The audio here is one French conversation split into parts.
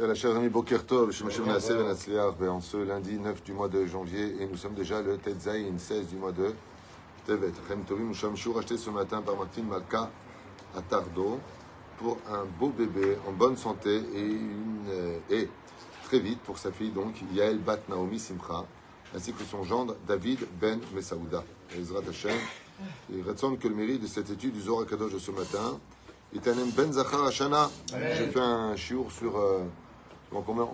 La chers amis, Boker Tov, Shem Hashem Naaseh Ben en ce lundi 9 du mois de janvier, et nous sommes déjà le Tetzaïn 16 du mois de Tevet. Chem Tovim, acheté ce matin par Martin Malka à Tardo, pour un beau bébé en bonne santé et, une, euh, et très vite pour sa fille, donc Yael Bat Naomi Simcha, ainsi que son gendre David Ben Mesaouda. Ezrat Hashem, il résonne que le mérite de cette étude du Zohar Kadosh de ce matin, Itanem Ben Zachar Hashana. J'ai fait un chiour sur euh, donc on est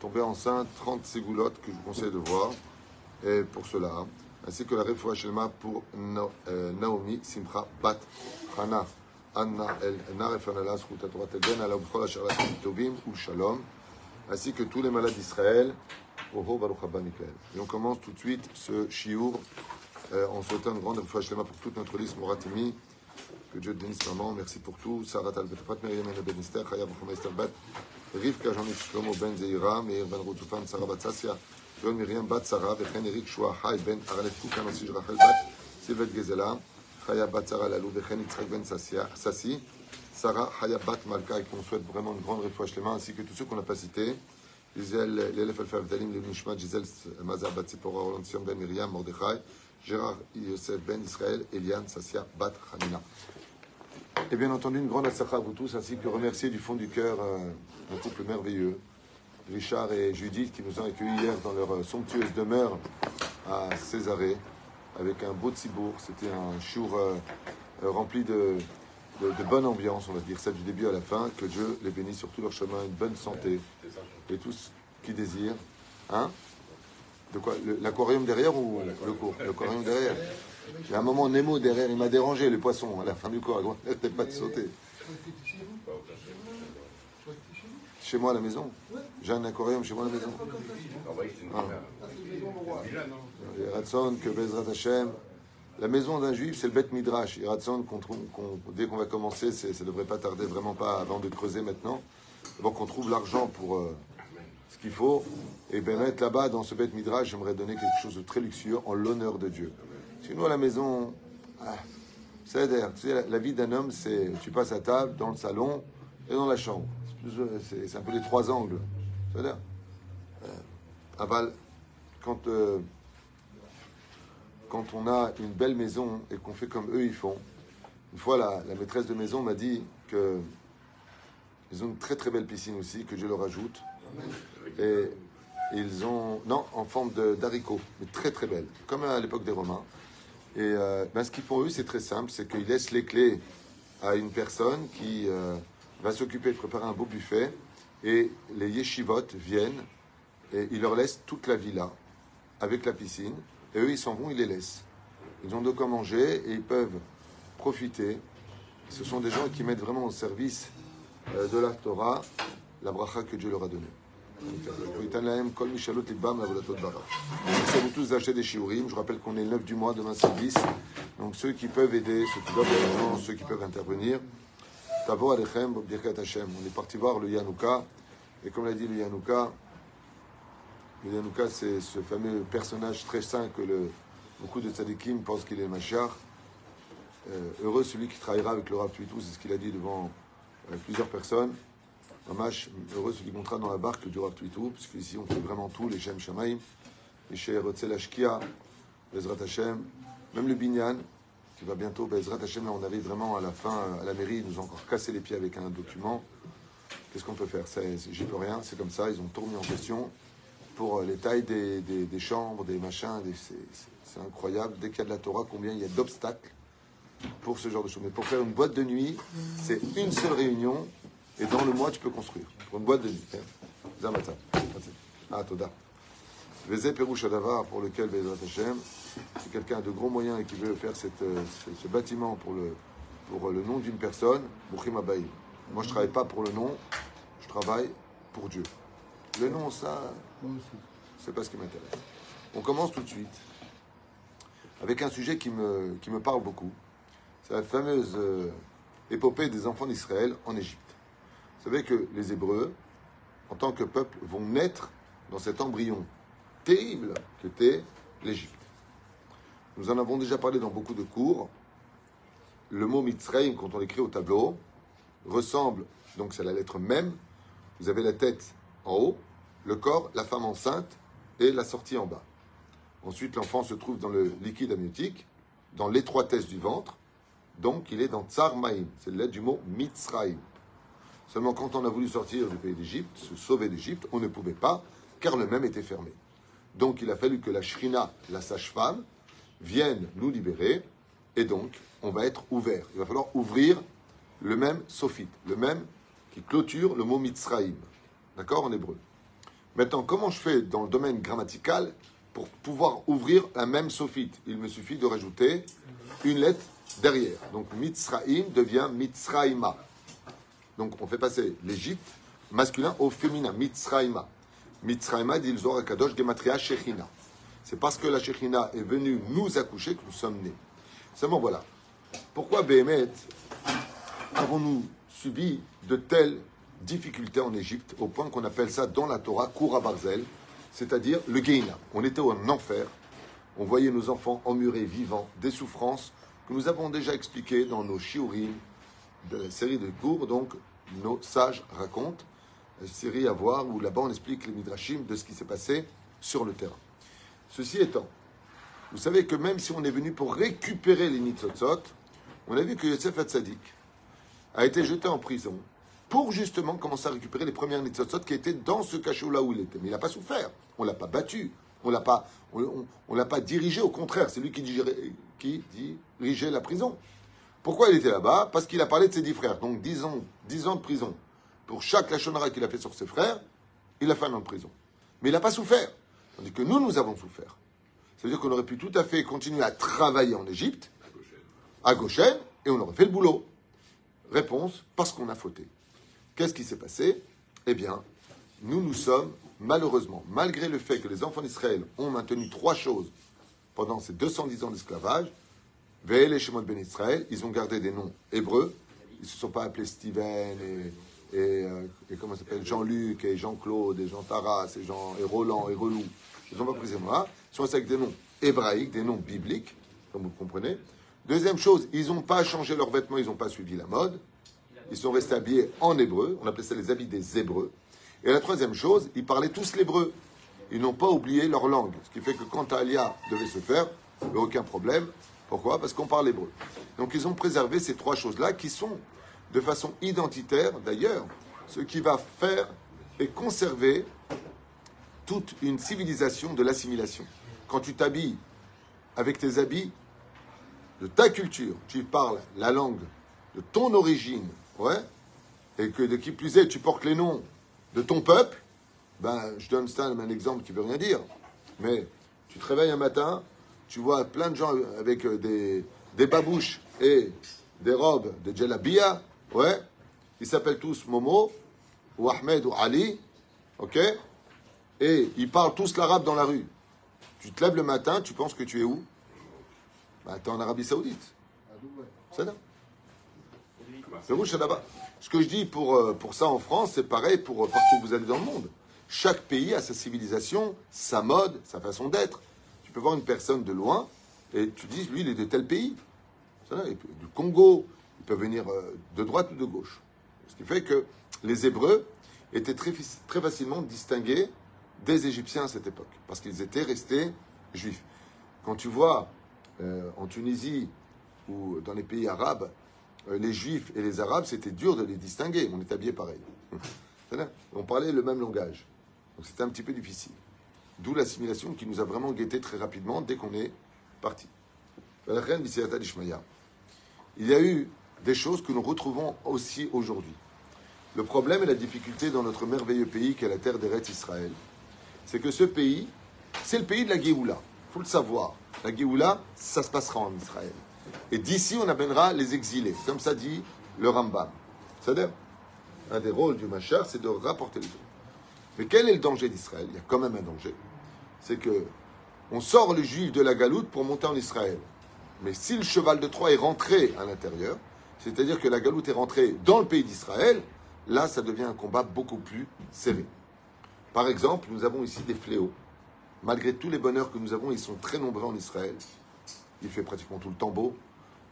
tombé enceinte, 30 ségoulottes que je vous conseille de voir. Et pour cela, ainsi que la refoua shelma pour euh, Naomi Simcha Bat Hana. Ainsi que tous les malades d'Israël. Et on commence tout de suite ce chiour euh, en souhaitant une grande refoua shelma pour toute notre liste Moratimi. Que Dieu te bénisse maman, merci pour tout. Sarah Talbetafat, Myriam El Ben Esther, Chaya Bachoma Esther Bat, Rivka Jean-Yves Shlomo Ben Zeira, Meir Ben Routufan, Sarah Bat Sassia, John Myriam Bat Sarah, Vechen Eric Shua, Hay Ben Aralef Koukan, aussi Rachel Bat, Sylvette Gezela, Chaya Bat Sarah Lalou, Vechen Yitzhak Ben Sassi, Sarah Chaya Bat Malka, et qu'on souhaite vraiment une grande réfouche les mains, ainsi que tous ceux qu'on n'a pas cités. Gisèle, l'élève Alpha Vdalim, le Nishmat, Gisèle Mazar Bat Sipora, Roland Sion Ben Myriam, Mordechai, Gérard Yosef Ben Israël, Eliane Sassia Bat Hanina. Et bien entendu, une grande assakha à vous tous, ainsi que remercier du fond du cœur euh, un couple merveilleux, Richard et Judith, qui nous ont accueillis hier dans leur euh, somptueuse demeure à Césarée, avec un beau tibour. C'était un jour euh, rempli de, de, de bonne ambiance, on va dire ça du début à la fin. Que Dieu les bénisse sur tout leur chemin, une bonne santé, et tous qui désirent. Hein? De quoi? L'aquarium derrière ou le cours L'aquarium derrière. Y a un moment Nemo derrière, il m'a dérangé, le poisson, à la fin du cours. Il n'arrêtait pas de sauter. Chez moi à la maison. J'ai un aquarium chez moi à la maison. Ah. Et que Bezrat. La maison d'un juif, c'est le Bet Midrash. Et Ratson, dès qu'on va commencer, ça ne devrait pas tarder vraiment pas avant de creuser maintenant. D'abord qu'on trouve l'argent pour euh, ce qu'il faut. Et bien mettre là-bas, dans ce Bet Midrash, j'aimerais donner quelque chose de très luxueux en l'honneur de Dieu. Chez nous, à la maison, ah, d'ailleurs, tu sais, la, vie d'un homme, c'est tu passes à table, dans le salon et dans la chambre. C'est euh, un peu les trois angles. C'est-à-dire, euh, aval, quand, euh, quand on a une belle maison et qu'on fait comme eux ils font, une fois la, la maîtresse de maison m'a dit que ils ont une très très belle piscine aussi, que je leur ajoute. Et ils ont, non, en forme de- d'haricot, mais très très belle, comme à l'époque des Romains. Et euh, ben, ce qu'ils font eux, c'est très simple, c'est qu'ils laissent les clés à une personne qui euh, va s'occuper de préparer un beau buffet. Et les yeshivotes viennent et ils leur laissent toute la villa avec la piscine. Et eux, ils s'en vont, ils les laissent. Ils ont de quoi manger et ils peuvent profiter. Ce sont des gens qui mettent vraiment au service euh, de la Torah la bracha que Dieu leur a donnée. Merci à vous tous d'acheter des shiurim. Je rappelle qu'on est le 9 du mois, demain c'est 10. Donc ceux qui peuvent aider, ceux qui doivent ceux qui peuvent intervenir. Alechem, Hashem. On est parti voir le Yanouka. Et comme l'a dit le Yanouka, le Yanouka c'est ce fameux personnage très saint que beaucoup de tzadikim pensent qu'il est Mashiach. Euh, heureux celui qui travaillera avec le Rav Tuitou, c'est ce qu'il a dit devant euh, plusieurs personnes. Mamash, heureux celui qui montera dans la barque du Rav Tuitou, parce qu'ici on fait vraiment tout, les Shem Shamaim, les Sheh Rotzel Ashkia, Bezrat Hashem, même le Binyan, qui va bientôt, Bezrat Hashem, là on arrive vraiment à la fin, à la mairie, ils nous ont encore cassé les pieds avec un document. Qu'est-ce qu'on peut faire? J'y peux rien, c'est comme ça, ils ont tout remis en question pour euh, les tailles des, des- des chambres, des machins, c'est incroyable. Dès qu'il y a de la Torah, combien il y a d'obstacles pour ce genre de choses. Mais pour faire une boîte de nuit, c'est une seule réunion et dans le mois, tu peux construire. Pour une boîte de nuit. Ah, Toda. Vezé pour lequel Bezrat Hashem, c'est quelqu'un de gros moyens et qui veut faire euh, ce, bâtiment pour le, pour le nom d'une personne, Bouchim Abaï. Moi, je ne travaille pas pour le nom, je travaille pour Dieu. Le nom, ça, c'est pas ce qui m'intéresse. On commence tout de suite avec un sujet qui me, qui me parle beaucoup. C'est la fameuse euh, épopée des enfants d'Israël en Égypte. Vous savez que les Hébreux, en tant que peuple, vont naître dans cet embryon terrible qu'était l'Égypte. Nous en avons déjà parlé dans beaucoup de cours. Le mot Mitzrayim, quand on l'écrit au tableau, ressemble, donc c'est la lettre même. Vous avez la tête en haut, le corps, la femme enceinte et la sortie en bas. Ensuite, l'enfant se trouve dans le liquide amniotique, dans l'étroitesse du ventre, donc il est dans Tsar Maïm, c'est l'aide du mot Mitzraïm. Seulement quand on a voulu sortir du pays d'Égypte, se sauver d'Égypte, on ne pouvait pas, car le même était fermé. Donc il a fallu que la Shrina, la sage-femme, vienne nous libérer, et donc on va être ouvert. Il va falloir ouvrir le même sophite, le même qui clôture le mot Mitzraïm. D'accord En hébreu. Maintenant, comment je fais dans le domaine grammatical pour pouvoir ouvrir un même sophite? Il me suffit de rajouter une lettre derrière. Donc Mitzraïm devient Mitzraïma. Donc on fait passer l'Égypte masculin au féminin, Mitzraïma. Mitzraïma dit le Kadosh Gematria Shechina. C'est parce que la Shechina est venue nous accoucher que nous sommes nés. Seulement voilà. Pourquoi Béhémet avons-nous subi de telles difficultés en Égypte au point qu'on appelle ça dans la Torah Koura Barzel, c'est-à-dire le Geina. On était en enfer, on voyait nos enfants emmurés vivants, des souffrances que nous avons déjà expliquées dans nos shiurim de la série de cours, donc nos sages racontent, une série à voir où là-bas on explique les midrashim de ce qui s'est passé sur le terrain. Ceci étant, vous savez que même si on est venu pour récupérer les Nitzotzot, on a vu que Yosef Hatzadik a été jeté en prison pour justement commencer à récupérer les premières Nitzotzot qui étaient dans ce cachot-là où il était. Mais il n'a pas souffert, on l'a pas battu, on l'a pas, on, l'a pas dirigé, au contraire, c'est lui qui qui dirigeait la prison. Pourquoi il était là-bas? Parce qu'il a parlé de ses dix frères. Donc dix ans, ans de prison. Pour chaque lachonara qu'il a fait sur ses frères, il a fait un an de prison. Mais il n'a pas souffert. Tandis que nous, nous avons souffert. Ça veut dire qu'on aurait pu tout à fait continuer à travailler en Égypte, à Goshen, et on aurait fait le boulot. Réponse, parce qu'on a fauté. Qu'est-ce qui s'est passé? Eh bien, nous nous sommes, malheureusement, malgré le fait que les enfants d'Israël ont maintenu trois choses pendant ces 210 ans d'esclavage, Ve'el et Shemot Ben Israël, ils ont gardé des noms hébreux. Ils ne se sont pas appelés Steven et, et, euh, comment s'appelle Jean-Luc et Jean-Claude et Jean Taras et, Jean, et Roland et Relou. Ils n'ont pas pris ces noms-là. Ils sont restés avec des noms hébraïques, des noms bibliques, comme vous comprenez. Deuxième chose, ils n'ont pas changé leurs vêtements, ils n'ont pas suivi la mode. Ils sont restés habillés en hébreu. On appelait ça les habits des hébreux. Et la troisième chose, ils parlaient tous l'hébreu. Ils n'ont pas oublié leur langue. Ce qui fait que quand Alia devait se faire, aucun problème. Pourquoi? Parce qu'on parle hébreu. Donc ils ont préservé ces trois choses-là qui sont de façon identitaire d'ailleurs ce qui va faire et conserver toute une civilisation de l'assimilation. Quand tu t'habilles avec tes habits de ta culture, tu parles la langue de ton origine, ouais, et que de qui plus est, tu portes les noms de ton peuple, ben, je donne ça un exemple qui veut rien dire, mais tu te réveilles un matin, tu vois plein de gens avec euh, des, des babouches et des robes de djellabia, ouais, ils s'appellent tous Momo, ou Ahmed, ou Ali, ok Et ils parlent tous l'arabe dans la rue. Tu te lèves le matin, tu penses que tu es où? Bah, Tu es en Arabie Saoudite. C'est là. C'est où, là-bas. Ce que je dis pour, euh, pour ça en France, c'est pareil pour euh, partout où vous allez dans le monde. Chaque pays a sa civilisation, sa mode, sa façon d'être. Tu peux voir une personne de loin et tu dis, lui, il est de tel pays. Du Congo, il peut venir euh, de droite ou de gauche. Ce qui fait que les Hébreux étaient très, très facilement distingués des Égyptiens à cette époque, parce qu'ils étaient restés juifs. Quand tu vois euh, en Tunisie ou dans les pays arabes, euh, les juifs et les arabes, c'était dur de les distinguer. On est habillés pareil. On parlait le même langage. Donc c'était un petit peu difficile. D'où l'assimilation qui nous a vraiment guetté très rapidement dès qu'on est parti. Il y a eu des choses que nous retrouvons aussi aujourd'hui. Le problème et la difficulté dans notre merveilleux pays qu'est la terre des Rêtes Israël, c'est que ce pays, c'est le pays de la Géoula. Il faut le savoir. La Géoula, ça se passera en Israël. Et d'ici, on amènera les exilés, comme ça dit le Rambam. C'est-à-dire, un des rôles du Machar, c'est de rapporter les autres. Mais quel est le danger d'Israël? Il y a quand même un danger c'est que on sort le juif de la galoute pour monter en Israël. Mais si le cheval de Troie est rentré à l'intérieur, c'est-à-dire que la galoute est rentrée dans le pays d'Israël, là, ça devient un combat beaucoup plus serré. Par exemple, nous avons ici des fléaux. Malgré tous les bonheurs que nous avons, ils sont très nombreux en Israël. Il fait pratiquement tout le temps beau.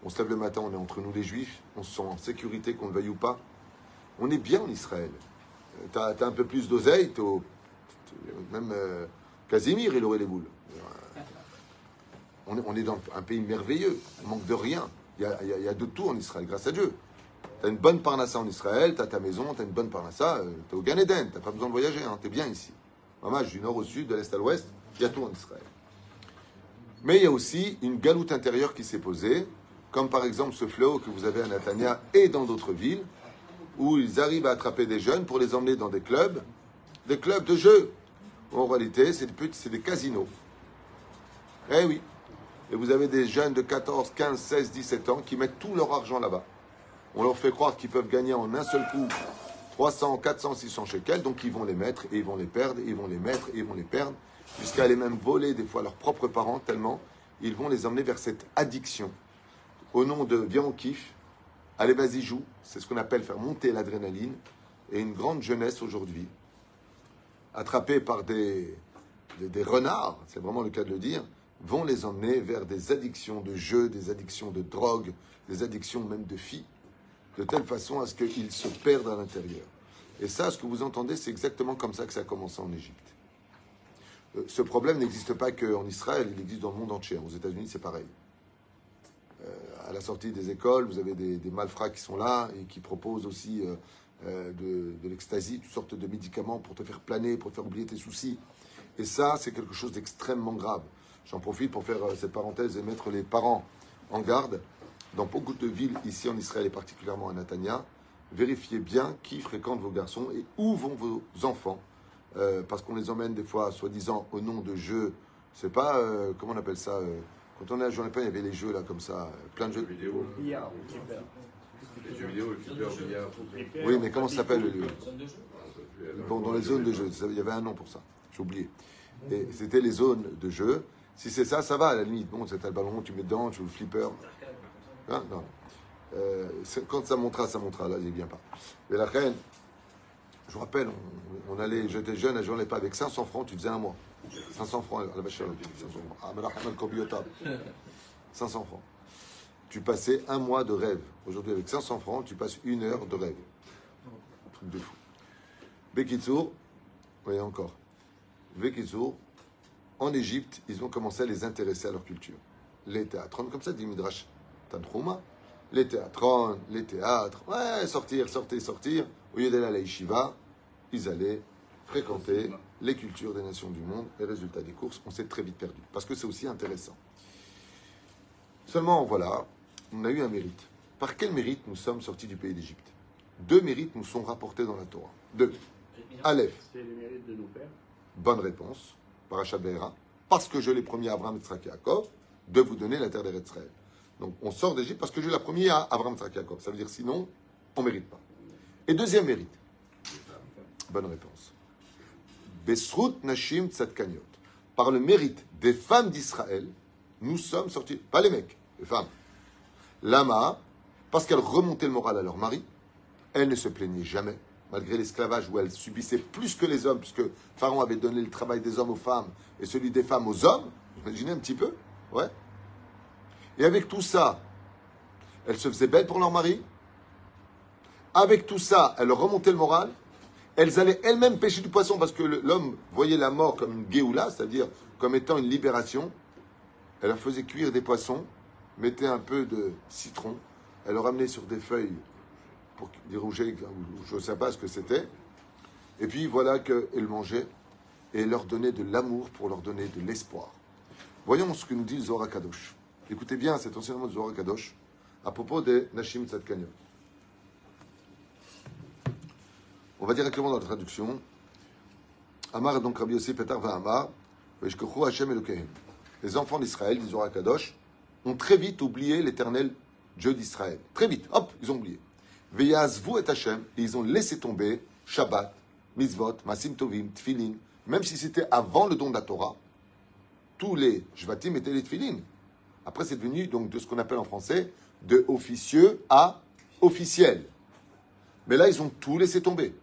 On se lève le matin, on est entre nous les juifs, on se sent en sécurité, qu'on le veuille ou pas. On est bien en Israël. tu as, un peu plus d'oseille, même euh, Casimir, il aurait les boules. On est, dans un pays merveilleux, on manque de rien. Il y a, de tout en Israël, grâce à Dieu. Tu as une bonne parnassa en Israël, tu as ta maison, tu as une bonne parnassa, euh, tu es au Gan Eden, tu pas besoin de voyager, hein, tu es bien ici. Maman, du nord au sud, de l'est à l'ouest, il y a tout en Israël. Mais il y a aussi une galoute intérieure qui s'est posée, comme par exemple ce fléau que vous avez à Natania et dans d'autres villes, où ils arrivent à attraper des jeunes pour les emmener dans des clubs, des clubs de jeux. En réalité, c'est des, des casinos. Eh oui. Et vous avez des jeunes de 14, 15, 16, 17 ans qui mettent tout leur argent là-bas. On leur fait croire qu'ils peuvent gagner en un seul coup 300, 400, 600 shekels, donc ils vont les mettre et ils vont les perdre, et ils vont les mettre et ils vont les perdre, jusqu'à aller même voler des fois leurs propres parents, tellement ils vont les emmener vers cette addiction. Au nom de viens on kiffe, allez vas-y joue, c'est ce qu'on appelle faire monter l'adrénaline, et une grande jeunesse aujourd'hui, attrapée par des, des renards, c'est vraiment le cas de le dire, vont les emmener vers des addictions de jeux, des addictions de drogue, des addictions même de filles, de telle façon à ce qu'ils se perdent à l'intérieur. Et ça, ce que vous entendez, c'est exactement comme ça que ça a commencé en Égypte. Euh, ce problème n'existe pas qu'en Israël, il existe dans le monde entier. Aux États-Unis, c'est pareil. Euh, à la sortie des écoles, vous avez des, malfrats qui sont là et qui proposent aussi euh, de, de l'extasie, toutes sortes de médicaments pour te faire planer, pour te faire oublier tes soucis. Et ça, c'est quelque chose d'extrêmement grave. J'en profite pour faire euh, cette parenthèse et mettre les parents en garde. Dans beaucoup de villes ici en Israël et particulièrement à Natania, vérifiez bien qui fréquente vos garçons et où vont vos enfants. Euh, parce qu'on les emmène des fois, soi-disant, au nom de jeux. C'est pas, euh, comment on appelle ça Quand on est à Jean il y avait les jeux là, comme ça, plein de jeux. Vidéo. Les le Oui, mais comment ça s'appelle le lieu Bon, dans les zones de jeu, il y avait un nom pour ça, j'ai oublié. C'était les zones de jeu. Si c'est ça, ça va à la limite. Bon, c'est le ballon, tu mets dedans, tu joues le flipper. Hein. Euh, quand ça montera, ça montera. Là, il vient pas. Mais la reine, je vous rappelle, on, allait, j'étais jeune, à jouer pas avec 500 francs, tu faisais un mois. 500 francs à la vache 500 francs. Tu passais un mois de rêve. Aujourd'hui, avec 500 francs, tu passes une heure de rêve. Truc de fou. Bekitsour, voyez encore. Bekitsour, en Égypte, ils ont commencé à les intéresser à leur culture. Les théâtres, comme ça dit Midrash Tantrouma, les théâtres, les théâtres, ouais, sortir, sortir, sortir. Au lieu d'aller à la yeshiva, ils allaient fréquenter les cultures des nations du monde. Les résultats des courses, on s'est très vite perdu, parce que c'est aussi intéressant. Seulement, voilà, on a eu un mérite. Par quel mérite nous sommes sortis du pays d'Égypte? Deux mérites nous sont rapportés dans la Torah. Deux. Aleph. C'est le mérite de nos pères. Bonne réponse. Parachat parce que je l'ai promis à Abraham, Yitzhak et Jacob, de vous donner la terre d'Eretz Donc on sort d'Égypte parce que je l'ai promis à Abraham, Yitzhak et Jacob. Ça veut dire sinon, on ne mérite pas. Et deuxième mérite. Bonne réponse. Besrut Nashim Tzadkaniot. Par le mérite des femmes d'Israël, nous sommes sortis, pas les mecs, les femmes. Lama, parce qu'elles remontaient le moral à leur mari, elles ne se plaignaient jamais malgré l'esclavage où elles subissaient plus que les hommes, puisque Pharaon avait donné le travail des hommes aux femmes et celui des femmes aux hommes. Imaginez un petit peu, ouais. Et avec tout ça, elles se faisaient belles pour leur mari. Avec tout ça, elles remontaient le moral. Elles allaient elles-mêmes pêcher du poisson parce que l'homme voyait la mort comme une géoula, c'est-à-dire comme étant une libération. Elle leur faisait cuire des poissons, mettait un peu de citron, elle leur ramenait sur des feuilles pour rouger, je ne sais pas ce que c'était. Et puis voilà qu'elle mangeait et leur donnait de l'amour pour leur donner de l'espoir. Voyons ce que nous dit le Zohar Kadosh. Écoutez bien cet enseignement du Zohar Kadosh à propos des Nashim Tzadkaniot. On va directement dans la traduction. Amar donc Rabbi Yossi Petar va Amar, Hashem Les enfants d'Israël, dit Zohar Kadosh, ont très vite oublié l'éternel Dieu d'Israël. Très vite, hop, ils ont oublié. Veyazvu et Hashem, et ils ont laissé tomber Shabbat, Mitzvot, Masim Tovim, Tfilin, même si c'était avant le don de la Torah, tous les Jvatim étaient les Tfilin. Après, c'est devenu donc de ce qu'on appelle en français de officieux à officiel. Mais là, ils ont tout laissé tomber.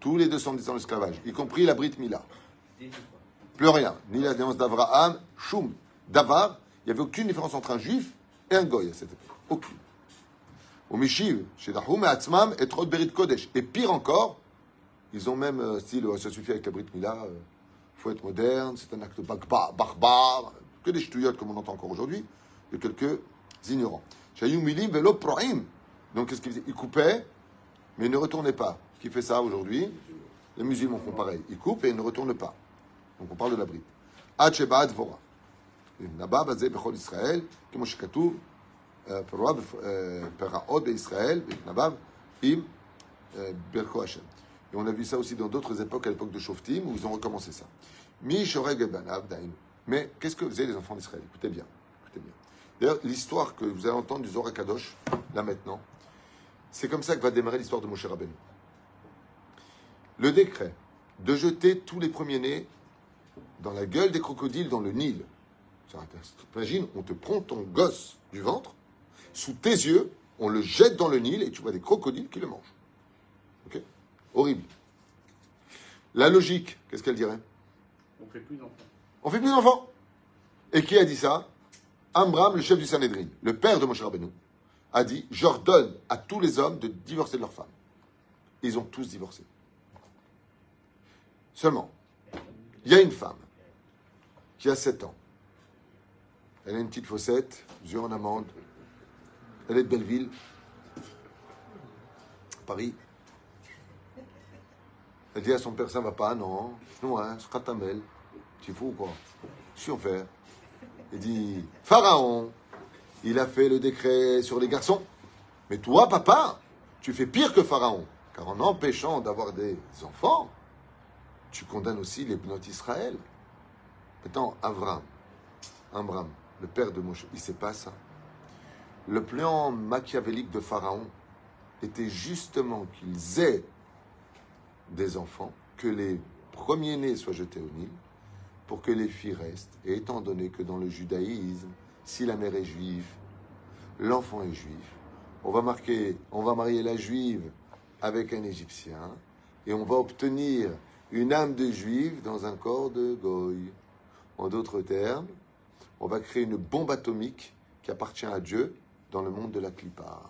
Tous les 210 ans d'esclavage, y compris la Brit Mila. Plus rien. Ni la déance d'Abraham, Shum, Davar. Il n'y avait aucune différence entre un juif et un goy à cette époque. Aucune. Au Mishiv, chez et Berit Kodesh. Et pire encore, Ils ont même euh, style, ça suffit avec la Brit Mila, il faut être moderne, c'est un acte barbare, que des ch'touillottes comme on entend encore aujourd'hui, de quelques ignorants. Donc qu'est-ce qu'ils faisaient Ils coupaient, mais ils ne retournaient pas. Qui fait ça aujourd'hui? Les musulmans font pareil. Ils coupent et ils ne retournent pas. Donc on parle de la. Hacheba Dvora. נבע בזה בכל ישראל, כמו שכתוב, פרעות בישראל, נבע עם ברכו השם. Et on a vu ça aussi dans d'autres époques, à l'époque de Shoftim, où ils ont recommencé ça. Mi Shoreg Banav Daim. Mais qu'est-ce que faisaient les enfants d'Israël Écoutez bien. Écoutez bien. D'ailleurs, l'histoire que vous allez entendre du Zohar Kadosh, là maintenant, c'est comme ça que va démarrer l'histoire de Moshe Rabbeinu. Le décret de jeter tous les premiers-nés dans la gueule des crocodiles dans le Nil. Imagine, on te prend ton gosse du ventre, sous tes yeux, on le jette dans le Nil et tu vois des crocodiles qui le mangent. Ok? Horrible. La logique, qu'est-ce qu'elle dirait? On fait plus d'enfants. On fait plus d'enfants? Et qui a dit ça? Amram, le chef du Sanhedrin, le père de Moshe Rabbeinu, a dit J'ordonne à tous les hommes de divorcer de leurs femmes. Ils ont tous divorcé. Seulement, il y a une femme qui a 7 ans. Elle a une petite fossette, yeux en amande. Elle est de Belleville, Paris. Elle dit à son père, ça va pas, non. Non, hein, c'est Katamel. Tu fou ou quoi Je suis faire. Il dit, Pharaon, il a fait le décret sur les garçons. Mais toi, papa, tu fais pire que Pharaon. Car en empêchant d'avoir des enfants, tu condamnes aussi les Bnot Israël. Maintenant, Avram, Amram, le père de Moshe, il ne sait pas ça. Le plan machiavélique de Pharaon était justement qu'ils aient des enfants, que les premiers-nés soient jetés au Nil, pour que les filles restent. Et étant donné que dans le judaïsme, si la mère est juive, l'enfant est juif, on va marquer, on va marier la juive avec un Égyptien, et on va obtenir une âme de juive dans un corps de goy. En d'autres termes, on va créer une bombe atomique qui appartient à Dieu dans le monde de la clipa.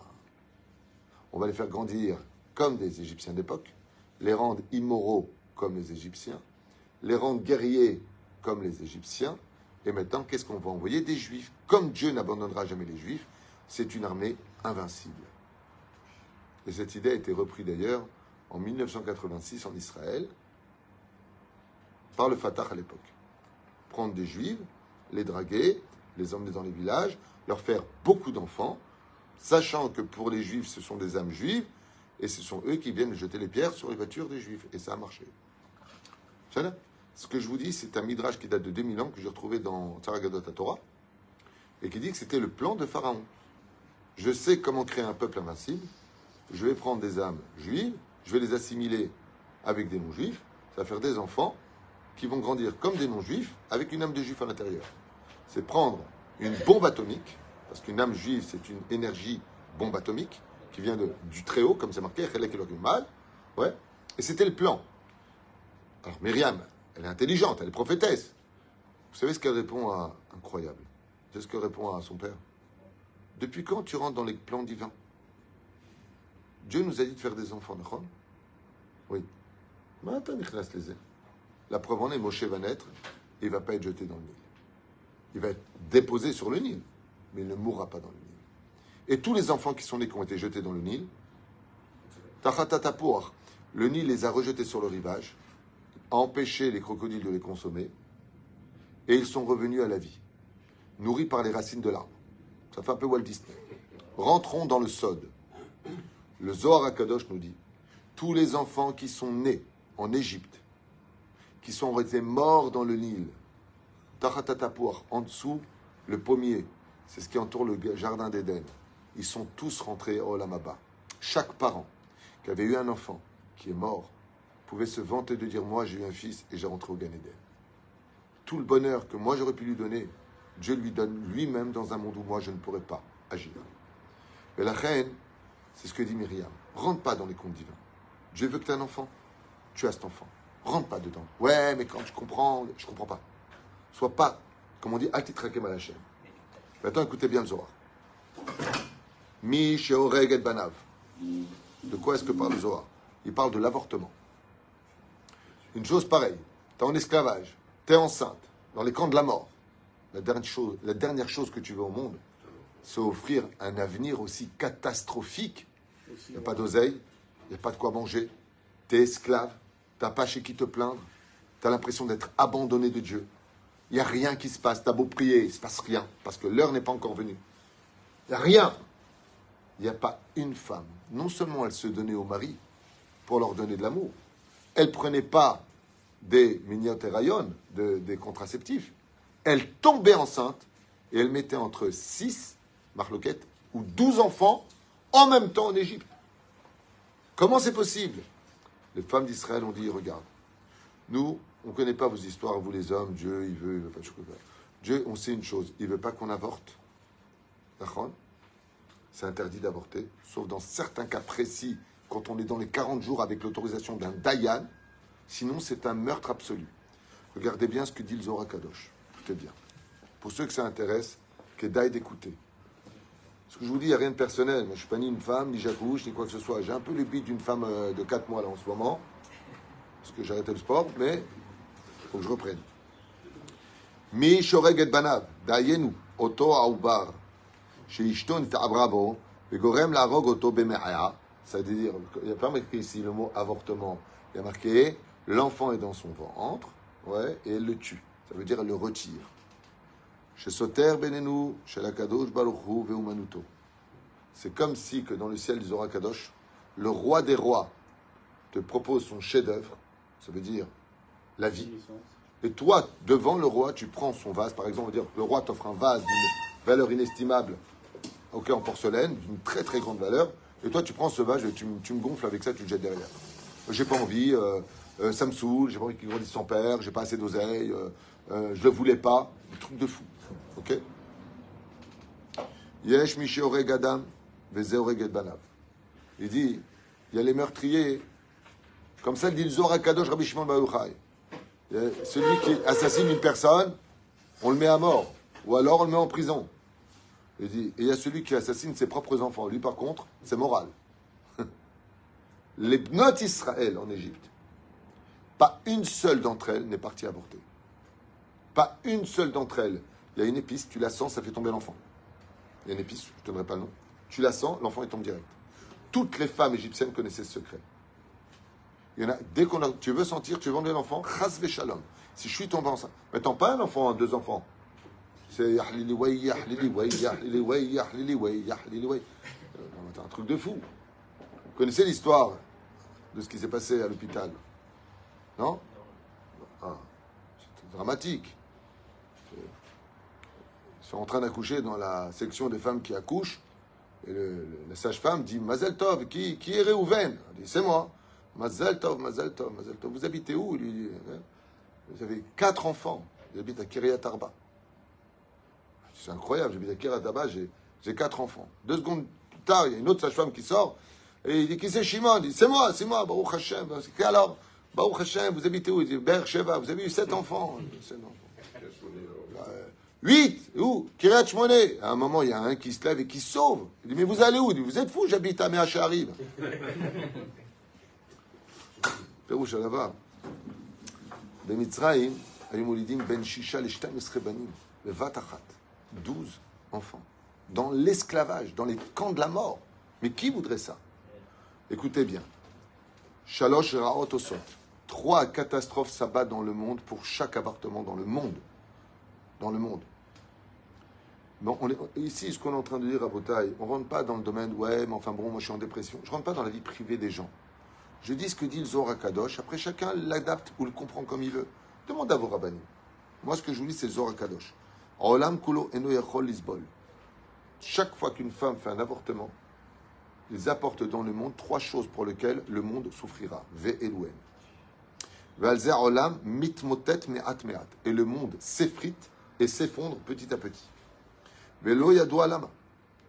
On va les faire grandir comme des Égyptiens d'époque, les rendre immoraux comme les Égyptiens, les rendre guerriers comme les Égyptiens. Et maintenant, qu'est-ce qu'on va envoyer Des Juifs? Comme Dieu n'abandonnera jamais les Juifs, c'est une armée invincible. Et cette idée a été reprise d'ailleurs en 1986 en Israël par le Fatah à l'époque. Prendre des Juifs, les draguer, les emmener dans les villages, leur faire beaucoup d'enfants, sachant que pour les Juifs, ce sont des âmes juives, et ce sont eux qui viennent jeter les pierres sur les voitures des Juifs. Et ça a marché. Ce que je vous dis, c'est un midrash qui date de 2000 ans, que j'ai retrouvé dans Taragadot Torah, et qui dit que c'était le plan de Pharaon. Je sais comment créer un peuple invincible, je vais prendre des âmes juives, je vais les assimiler avec des non-juifs, ça va faire des enfants qui vont grandir comme des non-juifs avec une âme de juif à l'intérieur. C'est prendre une bombe atomique, parce qu'une âme juive, c'est une énergie bombe atomique qui vient de, du Très-Haut, comme c'est marqué, ouais, et c'était le plan. Alors Myriam, elle est intelligente, elle est prophétesse. Vous savez ce qu'elle répond à Incroyable? C'est ce qu'elle répond à son père? Depuis quand tu rentres dans les plans divins? Dieu nous a dit de faire des enfants, d'accord? Oui. La preuve en est, Moshe va naître il ne va pas être jeté dans le Nil. Il va être déposé sur le Nil, mais il ne mourra pas dans le Nil. Et tous les enfants qui sont nés, qui ont été jetés dans le Nil, le Nil les a rejetés sur le rivage, a empêché les crocodiles de les consommer, et ils sont revenus à la vie, nourris par les racines de l'arbre. Ça fait un peu Walt Disney. Rentrons dans le Sod. Le Zohar Akadosh nous dit tous les enfants qui sont nés en Égypte, qui sont restés morts dans le Nil, Tachatatapour, en dessous, le pommier, c'est ce qui entoure le jardin d'Éden, ils sont tous rentrés au Lamaba. Chaque parent qui avait eu un enfant qui est mort pouvait se vanter de dire Moi, j'ai eu un fils et j'ai rentré au Gan Eden. Tout le bonheur que moi j'aurais pu lui donner, Dieu lui donne lui-même dans un monde où moi je ne pourrais pas agir. Et la reine, c'est ce que dit Myriam. Rentre pas dans les comptes divins. Dieu veut que tu aies un enfant. Tu as cet enfant. Rentre pas dedans. Ouais, mais quand tu comprends, je comprends pas. Sois pas, comme on dit, altitraqué mal chaîne. Maintenant, écoutez bien le Zohar. Mi et banav. De quoi est-ce que parle le Zohar? Il parle de l'avortement. une chose pareille. Tu es en esclavage, tu es enceinte, dans les camps de la mort. La dernière chose, la dernière chose que tu veux au monde, c'est offrir un avenir aussi catastrophique. Il n'y a pas d'oseille, il n'y a pas de quoi manger, tu es esclave, tu n'as pas chez qui te plaindre, tu as l'impression d'être abandonné de Dieu. Il n'y a rien qui se passe, tu as beau prier, il ne se passe rien, parce que l'heure n'est pas encore venue. Il n'y a rien. Il n'y a pas une femme. Non seulement elle se donnait au mari pour leur donner de l'amour, elle prenait pas des minioterayon, de, des contraceptifs, elle tombait enceinte et elle mettait entre 6 marloquettes ou 12 enfants en même temps en Égypte. Comment c'est possible? Les femmes d'Israël ont dit, regarde, nous, on ne connaît pas vos histoires, vous les hommes, Dieu, il veut, il veut pas. Dieu, on sait une chose, il veut pas qu'on avorte. C'est interdit d'avorter, sauf dans certains cas précis, quand on est dans les 40 jours avec l'autorisation d'un Dayan. Sinon, c'est un meurtre absolu. Regardez bien ce que dit le Zohar Kadosh. Écoutez bien. Pour ceux que ça intéresse, que d'aille d'écouter. Ce que je vous dis, il n'y a rien de personnel. Moi, je ne suis pas ni une femme, ni j'accouche, ni quoi que ce soit. J'ai un peu les bits d'une femme euh, de 4 mois là en ce moment, parce que j'ai arrêté le sport, mais faut que je reprenne. Mi shoreg et banav, dayenu, oto aoubar, sheishton ta'abrabo, begorem la rog oto beme'aya. C'est-à-dire, il n'y a pas marqué ici le mot avortement. Il y a marqué l'enfant est dans son ventre, ouais, et elle le tue. Ça veut dire elle le retire. Chez Soter Benenu, chez la Kadosh Baruchu Veumanuto. C'est comme si que dans le ciel du Zohar Kadosh, le roi des rois te propose son chef-d'œuvre, ça veut dire la vie. Et toi, devant le roi, tu prends son vase. Par exemple, dire le roi t'offre un vase d'une valeur inestimable, ok, en porcelaine, d'une très très grande valeur. Et toi, tu prends ce vase, tu, tu me gonfles avec ça, tu le jettes derrière. J'ai pas envie, euh, euh, ça me saoule, j'ai pas envie qu'il grandisse son père, j'ai pas assez d'oseille, euh, euh, je le voulais pas. Des trucs de fou. Ok? Yesh Gadam, Banav. Il dit il y a les meurtriers, comme ça le dit le Kadosh Rabbi Shimon Celui qui assassine une personne, on le met à mort. Ou alors on le met en prison. Et il y a celui qui assassine ses propres enfants. Lui, par contre, c'est moral. Les notes Israël en Égypte, pas une seule d'entre elles n'est partie avorter. Pas une seule d'entre elles. Il y a une épice, tu la sens, ça fait tomber l'enfant. Il y a une épice, je ne donnerai pas le nom. Tu la sens, l'enfant tombe direct. Toutes les femmes égyptiennes connaissaient ce secret. Dès qu'on a, tu veux sentir, tu veux enlever l'enfant, chas shalom. Si je suis tombé enceinte, mettons pas un enfant, deux enfants. C'est yahlili way, yahlili way, yahlili way, yahlili way. C'est un truc de fou. Vous connaissez l'histoire de ce qui s'est passé à l'hôpital? Non? Ah, C'est dramatique. Ils sont en train d'accoucher dans la section des femmes qui accouchent. Et la sage-femme dit Mazel Tov, qui, qui est Réhouven? Elle dit C'est moi. Mazel Tov, Mazel Tov, Mazel Tov. Vous habitez où lui dit, hein? Vous avez quatre enfants. J'habite à Kiryat Arba. C'est incroyable, j'habite à Kiryat Arba, j'ai quatre enfants. Deux secondes plus tard, il y a une autre sage-femme qui sort. Et il dit Qui c'est Shimon? Il dit C'est moi, c'est moi, Baruch Hashem. Alors, Baruch Hashem, vous habitez où? Il dit Ber Sheva, vous avez eu sept enfants. Sept enfants. 8 Où? Kiryat Shmoné. À un moment, il y a un qui se lève et qui se sauve. Il dit Mais vous allez où? Il dit Vous êtes fou, j'habite à Mehacharim. פירוש הדבר, במצרים היו מולידים בין שישה ל-12 בנים, בבת אחת, 12 enfants, dans l'esclavage, dans les camps de la mort. Mais qui voudrait ça Écoutez bien. Shalosh Raot Osot. Trois catastrophes s'abattent dans le monde pour chaque appartement dans le monde dans le monde. Bon, on est, ici, ce qu'on est en train de dire à Botaï, on ne rentre pas dans le domaine, ouais, mais enfin bon, moi je suis en dépression. Je ne rentre pas dans la vie privée des gens. Je dis ce que dit le Zohar Kadosh, après chacun l'adapte ou le comprend comme il veut. Demande à vos rabbinis. Moi, ce que je vous dis, c'est le Zohar Kadosh. Olam kulo eno lisbol. Chaque fois qu'une femme fait un avortement, ils apportent dans le monde trois choses pour lesquelles le monde souffrira. Ve olam mitmotet me'at. Et le monde s'effrite et s'effondre petit à petit. Mais l'eau doit lama.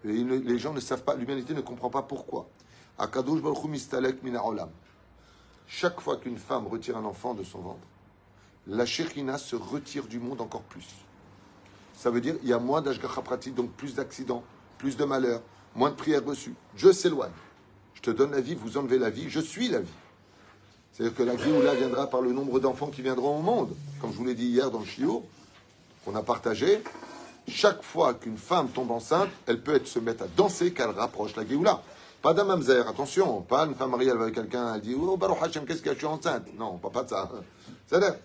Et les gens ne savent pas, l'humanité ne comprend pas pourquoi. Akadosh mistalek mina. Chaque fois qu'une femme retire un enfant de son ventre, la Shekhina se retire du monde encore plus. Ça veut dire il y a moins d'ashgacha pratique, donc plus d'accidents, plus de malheurs, moins de prières reçues. Je s'éloigne. Je te donne la vie, vous enlevez la vie, je suis la vie. C'est-à-dire que la Géoula viendra par le nombre d'enfants qui viendront au monde. Comme je vous l'ai dit hier dans le Chiot, qu'on a partagé, chaque fois qu'une femme tombe enceinte, elle peut être, se mettre à danser qu'elle rapproche la Géoula. Pas d'un mamzer, attention, pas une femme mariée, avec quelqu'un, elle dit Oh Baruch Hashem, qu'est-ce que je suis enceinte? Non, pas, pas de ça. C'est-à-dire,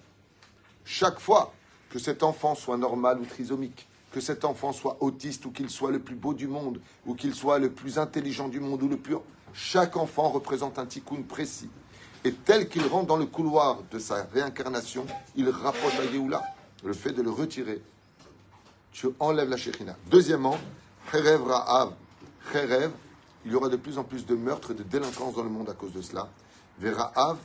chaque fois que cet enfant soit normal ou trisomique, que cet enfant soit autiste ou qu'il soit le plus beau du monde, ou qu'il soit le plus intelligent du monde ou le plus. Chaque enfant représente un tikkun précis. Et tel qu'il rentre dans le couloir de sa réincarnation, il rapproche la Géoula. Le fait de le retirer, tu enlèves la Shekhina. Deuxièmement, Cherev Ra'av. Cherev, il y aura de plus en plus de meurtres et de délinquance dans le monde à cause de cela. Vera'av,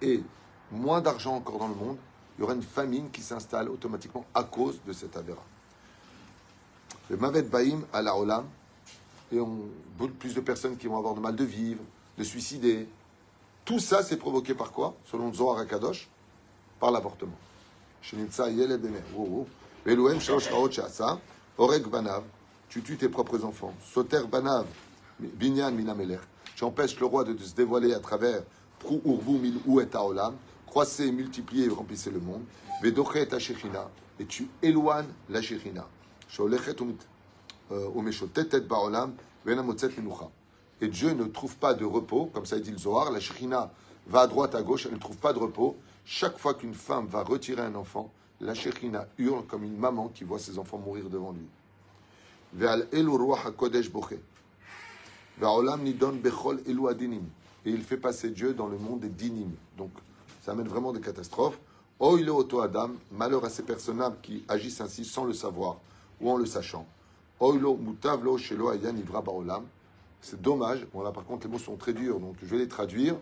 et moins d'argent encore dans le monde, il y aura une famine qui s'installe automatiquement à cause de cet Avera. Le Mavet Baïm à la Olam, et on plus de personnes qui vont avoir de mal de vivre, de suicider, tout ça, c'est provoqué par quoi? Selon Zohar Akadosh, par l'avortement. Oreg Banav, tu tues tes propres enfants. Soter Banav, Binyan Minamelech, tu empêches le roi de se dévoiler à travers Prou Urvu Milou et Taolam, croissez, multipliez et remplissez le monde. Vedochet et Shechina, et tu éloignes la Shechina. Menucha et Dieu ne trouve pas de repos, comme ça dit le Zohar, la Shrina va à droite, à gauche, elle ne trouve pas de repos. Chaque fois qu'une femme va retirer un enfant, la Shrina hurle comme une maman qui voit ses enfants mourir devant lui. Et il fait passer Dieu dans le monde des dinim. Donc, ça amène vraiment des catastrophes. Adam, malheur à ces personnes qui agissent ainsi sans le savoir ou en le sachant. Mutavlo. C'est dommage. Bon, là, par contre, les mots sont très durs, donc je vais les traduire.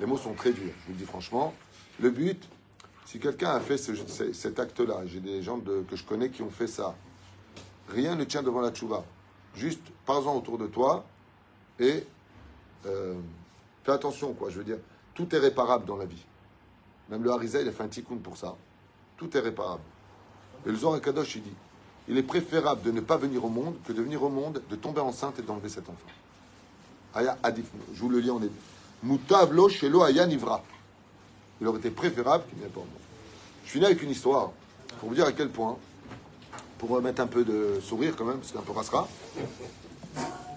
Les mots sont très durs, je vous le dis franchement. Le but, si quelqu'un a fait cet acte-là, j'ai des gens que je connais qui ont fait ça, rien ne tient devant la tchouva. Juste, parle-en autour de toi et euh, fais attention, quoi. Je veux dire, tout est réparable dans la vie. Même le Harizah, il a fait un tikkun pour ça. Tout est réparable. Et le Zohar Kadosh, il dit il est préférable de ne pas venir au monde que de venir au monde, de tomber enceinte et d'enlever cet enfant. Aya Adif, je vous le lis en hébreu. Mutavlo shelo aya nivra. Il aurait été préférable qu'il n'y ait pas au monde. Je finis avec une histoire pour vous dire à quel point, pour mettre un peu de sourire quand même, parce qu'un peu passera.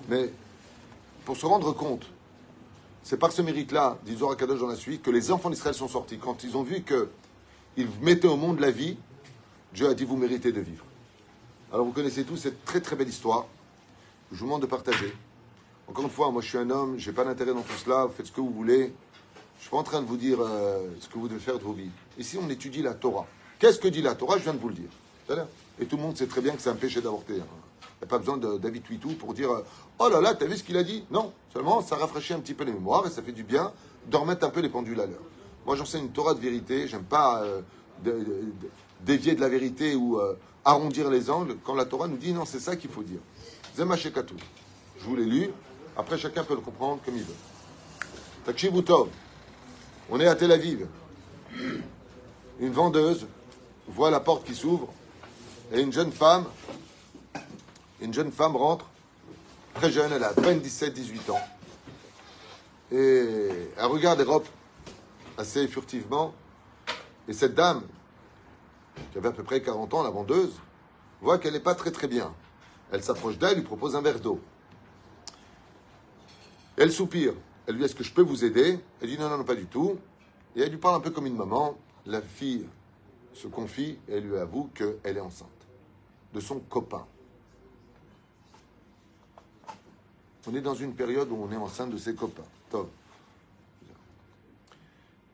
Mais pour se rendre compte, c'est par ce mérite-là, dit Zohar Kadosh dans la suite, que les enfants d'Israël sont sortis. Quand ils ont vu qu'ils mettaient au monde la vie, Dieu a dit vous méritez de vivre. Alors vous connaissez tous cette très très belle histoire. Je vous demande de partager. Encore une fois, moi je suis un homme, je n'ai pas d'intérêt dans tout cela, vous faites ce que vous voulez. Je ne suis pas en train de vous dire euh, ce que vous devez faire de vos vies. Ici, on étudie la Torah. Qu'est-ce que dit la Torah? Je viens de vous le dire. Et tout le monde sait très bien que c'est un péché d'avorter. Il n'y a pas besoin de David Twitou pour dire Oh là là, t'as vu ce qu'il a dit? Non, seulement ça rafraîchit un petit peu les mémoires et ça fait du bien de remettre un peu les pendules à l'heure. Moi, j'enseigne une Torah de vérité. J'aime pas euh, dévier de la vérité ou euh, arrondir les angles quand la Torah nous dit non, c'est ça qu'il faut dire. Zemashekatu. Je vous l'ai lu. Après, chacun peut le comprendre comme il veut. Takshibutov. On est à Tel Aviv. Une vendeuse voit la porte qui s'ouvre et une jeune femme, une jeune femme rentre, très jeune, elle a à peine 17-18 ans. Et elle regarde Europe assez furtivement. Et cette dame, qui avait à peu près 40 ans, la vendeuse, voit qu'elle n'est pas très très bien. Elle s'approche d'elle, lui propose un verre d'eau. Elle soupire. Elle lui dit Est-ce que je peux vous aider? Elle dit Non, non, non, pas du tout. Et elle lui parle un peu comme une maman. La fille se confie et elle lui avoue qu'elle est enceinte de son copain. On est dans une période où on est enceinte de ses copains. Tov.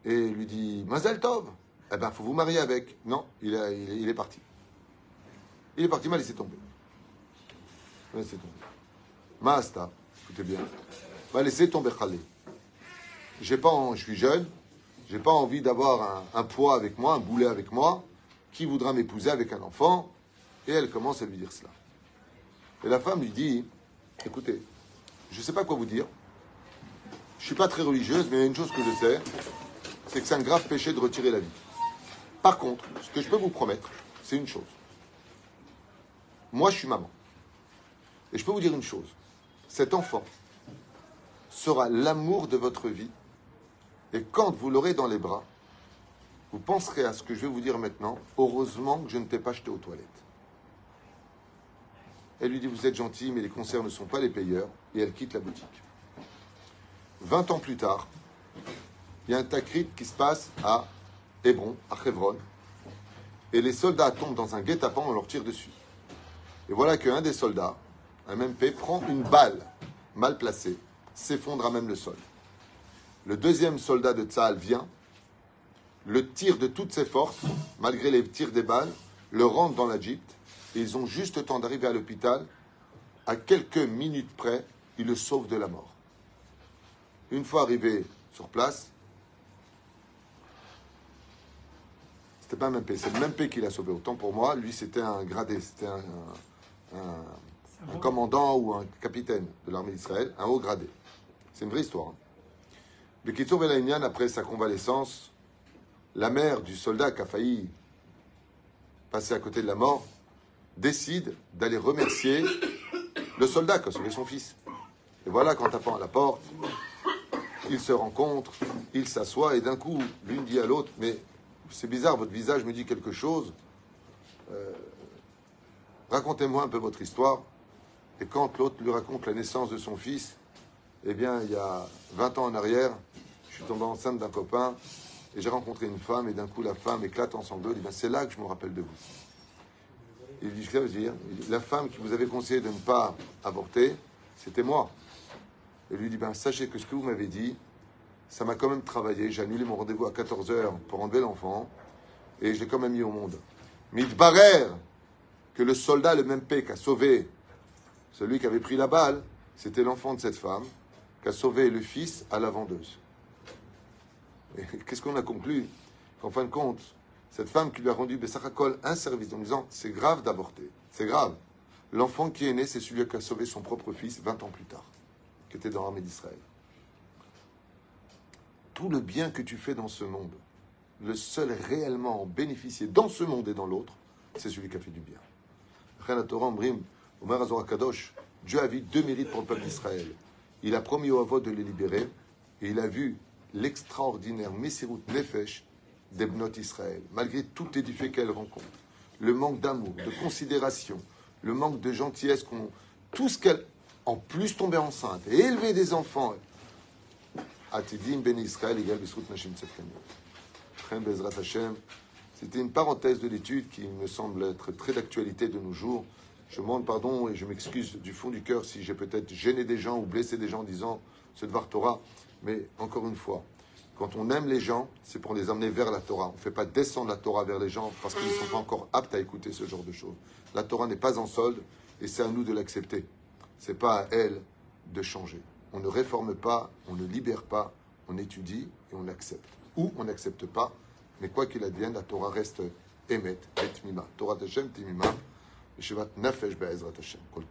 Et il lui dit Mazel Tov eh ben, faut vous marier avec. Non, il, il, est, parti. Il est parti, m'a laissé tomber. M'a laissé tomber. Masta, écoutez bien, m'a laissé tomber Khalé. J'ai pas, je suis jeune, j'ai pas envie d'avoir un, poids avec moi, un boulet avec moi, qui voudra m'épouser avec un enfant? Et elle commence à lui dire cela. Et la femme lui dit, écoutez, je ne sais pas quoi vous dire. Je ne suis pas très religieuse, mais il y a une chose que je sais, c'est que c'est un grave péché de retirer la vie. Par contre, ce que je peux vous promettre, c'est une chose. Moi, je suis maman. Et je peux vous dire une chose. Cet enfant sera l'amour de votre vie Et quand vous l'aurez dans les bras, vous penserez à ce que je vais vous dire maintenant. Heureusement que je ne t'ai pas jeté aux toilettes. Elle lui dit Vous êtes gentil, mais les concerts ne sont pas les payeurs. Et elle quitte la boutique. 20 ans plus tard, il y a un takrit qui se passe à Hébron, à Hebron. Et les soldats tombent dans un guet-apens, on leur tire dessus. Et voilà qu'un des soldats, un MP, prend une balle mal placée, s'effondre à même le sol. Le deuxième soldat de Tzahal vient, le tire de toutes ses forces, malgré les tirs des balles, le rentre dans la jeep, et ils ont juste le temps d'arriver à l'hôpital. À quelques minutes près, il le sauve de la mort. Une fois arrivé sur place, c'était pas un MP, c'est le même P qui l'a sauvé. Autant pour moi, lui c'était un gradé, c'était un, un, un, commandant ou un capitaine de l'armée d'Israël, un haut gradé. C'est une vraie histoire. Hein. Le Kitsour Belaïnian, après sa convalescence, la mère du soldat qui a failli passer à côté de la mort, décide d'aller remercier le soldat qui a sauvé son fils. Et voilà qu'en tapant à la porte, ils se rencontrent, ils s'assoient, et d'un coup, l'une dit à l'autre, mais c'est bizarre, votre visage me dit quelque chose. Euh, racontez-moi un peu votre histoire. Et quand l'autre lui raconte la naissance de son fils, eh bien, il y a 20 ans en arrière, je suis tombé enceinte d'un copain, et j'ai rencontré une femme, et d'un coup, la femme éclate en sanglots. Dit, ben, c'est là que je me rappelle de vous. Il dit, je veux dire, la femme qui vous avait conseillé de ne pas avorter, c'était moi. Et lui dit, ben, sachez que ce que vous m'avez dit, ça m'a quand même travaillé. J'ai annulé mon rendez-vous à 14h pour enlever l'enfant, et je l'ai quand même mis au monde. Mais il que le soldat, le même paix, qui a sauvé celui qui avait pris la balle, c'était l'enfant de cette femme, qui a sauvé le fils à la vendeuse. Et qu'est-ce qu'on a conclu? Qu'en fin de compte, cette femme qui lui a rendu Bessaracol un service en disant c'est grave d'avorter, c'est grave. L'enfant qui est né, c'est celui qui a sauvé son propre fils 20 ans plus tard, qui était dans l'armée d'Israël. Tout le bien que tu fais dans ce monde, le seul réellement en bénéficier dans ce monde et dans l'autre, c'est celui qui a fait du bien. Dieu a vu deux mérites pour le peuple d'Israël. Il a promis au Havot de les libérer et il a vu l'extraordinaire Messirut Nefesh d'Ebnot Israël, malgré toutes les difficultés qu'elle rencontre, le manque d'amour, de considération, le manque de gentillesse, tout ce qu'elle, en plus tomber enceinte et élever des enfants. Atidim ben Israël Nashim C'était une parenthèse de l'étude qui me semble être très d'actualité de nos jours. Je demande pardon et je m'excuse du fond du cœur si j'ai peut-être gêné des gens ou blessé des gens en disant ce devoir Torah. Mais encore une fois, quand on aime les gens, c'est pour les amener vers la Torah. On ne fait pas descendre la Torah vers les gens parce qu'ils ne sont pas encore aptes à écouter ce genre de choses. La Torah n'est pas en solde et c'est à nous de l'accepter. Ce n'est pas à elle de changer. On ne réforme pas, on ne libère pas, on étudie et on accepte. Ou on n'accepte pas, mais quoi qu'il advienne, la Torah reste émet, et mima. Torah Hashem, timima, Nefesh Be'ezrat Hashem. Kol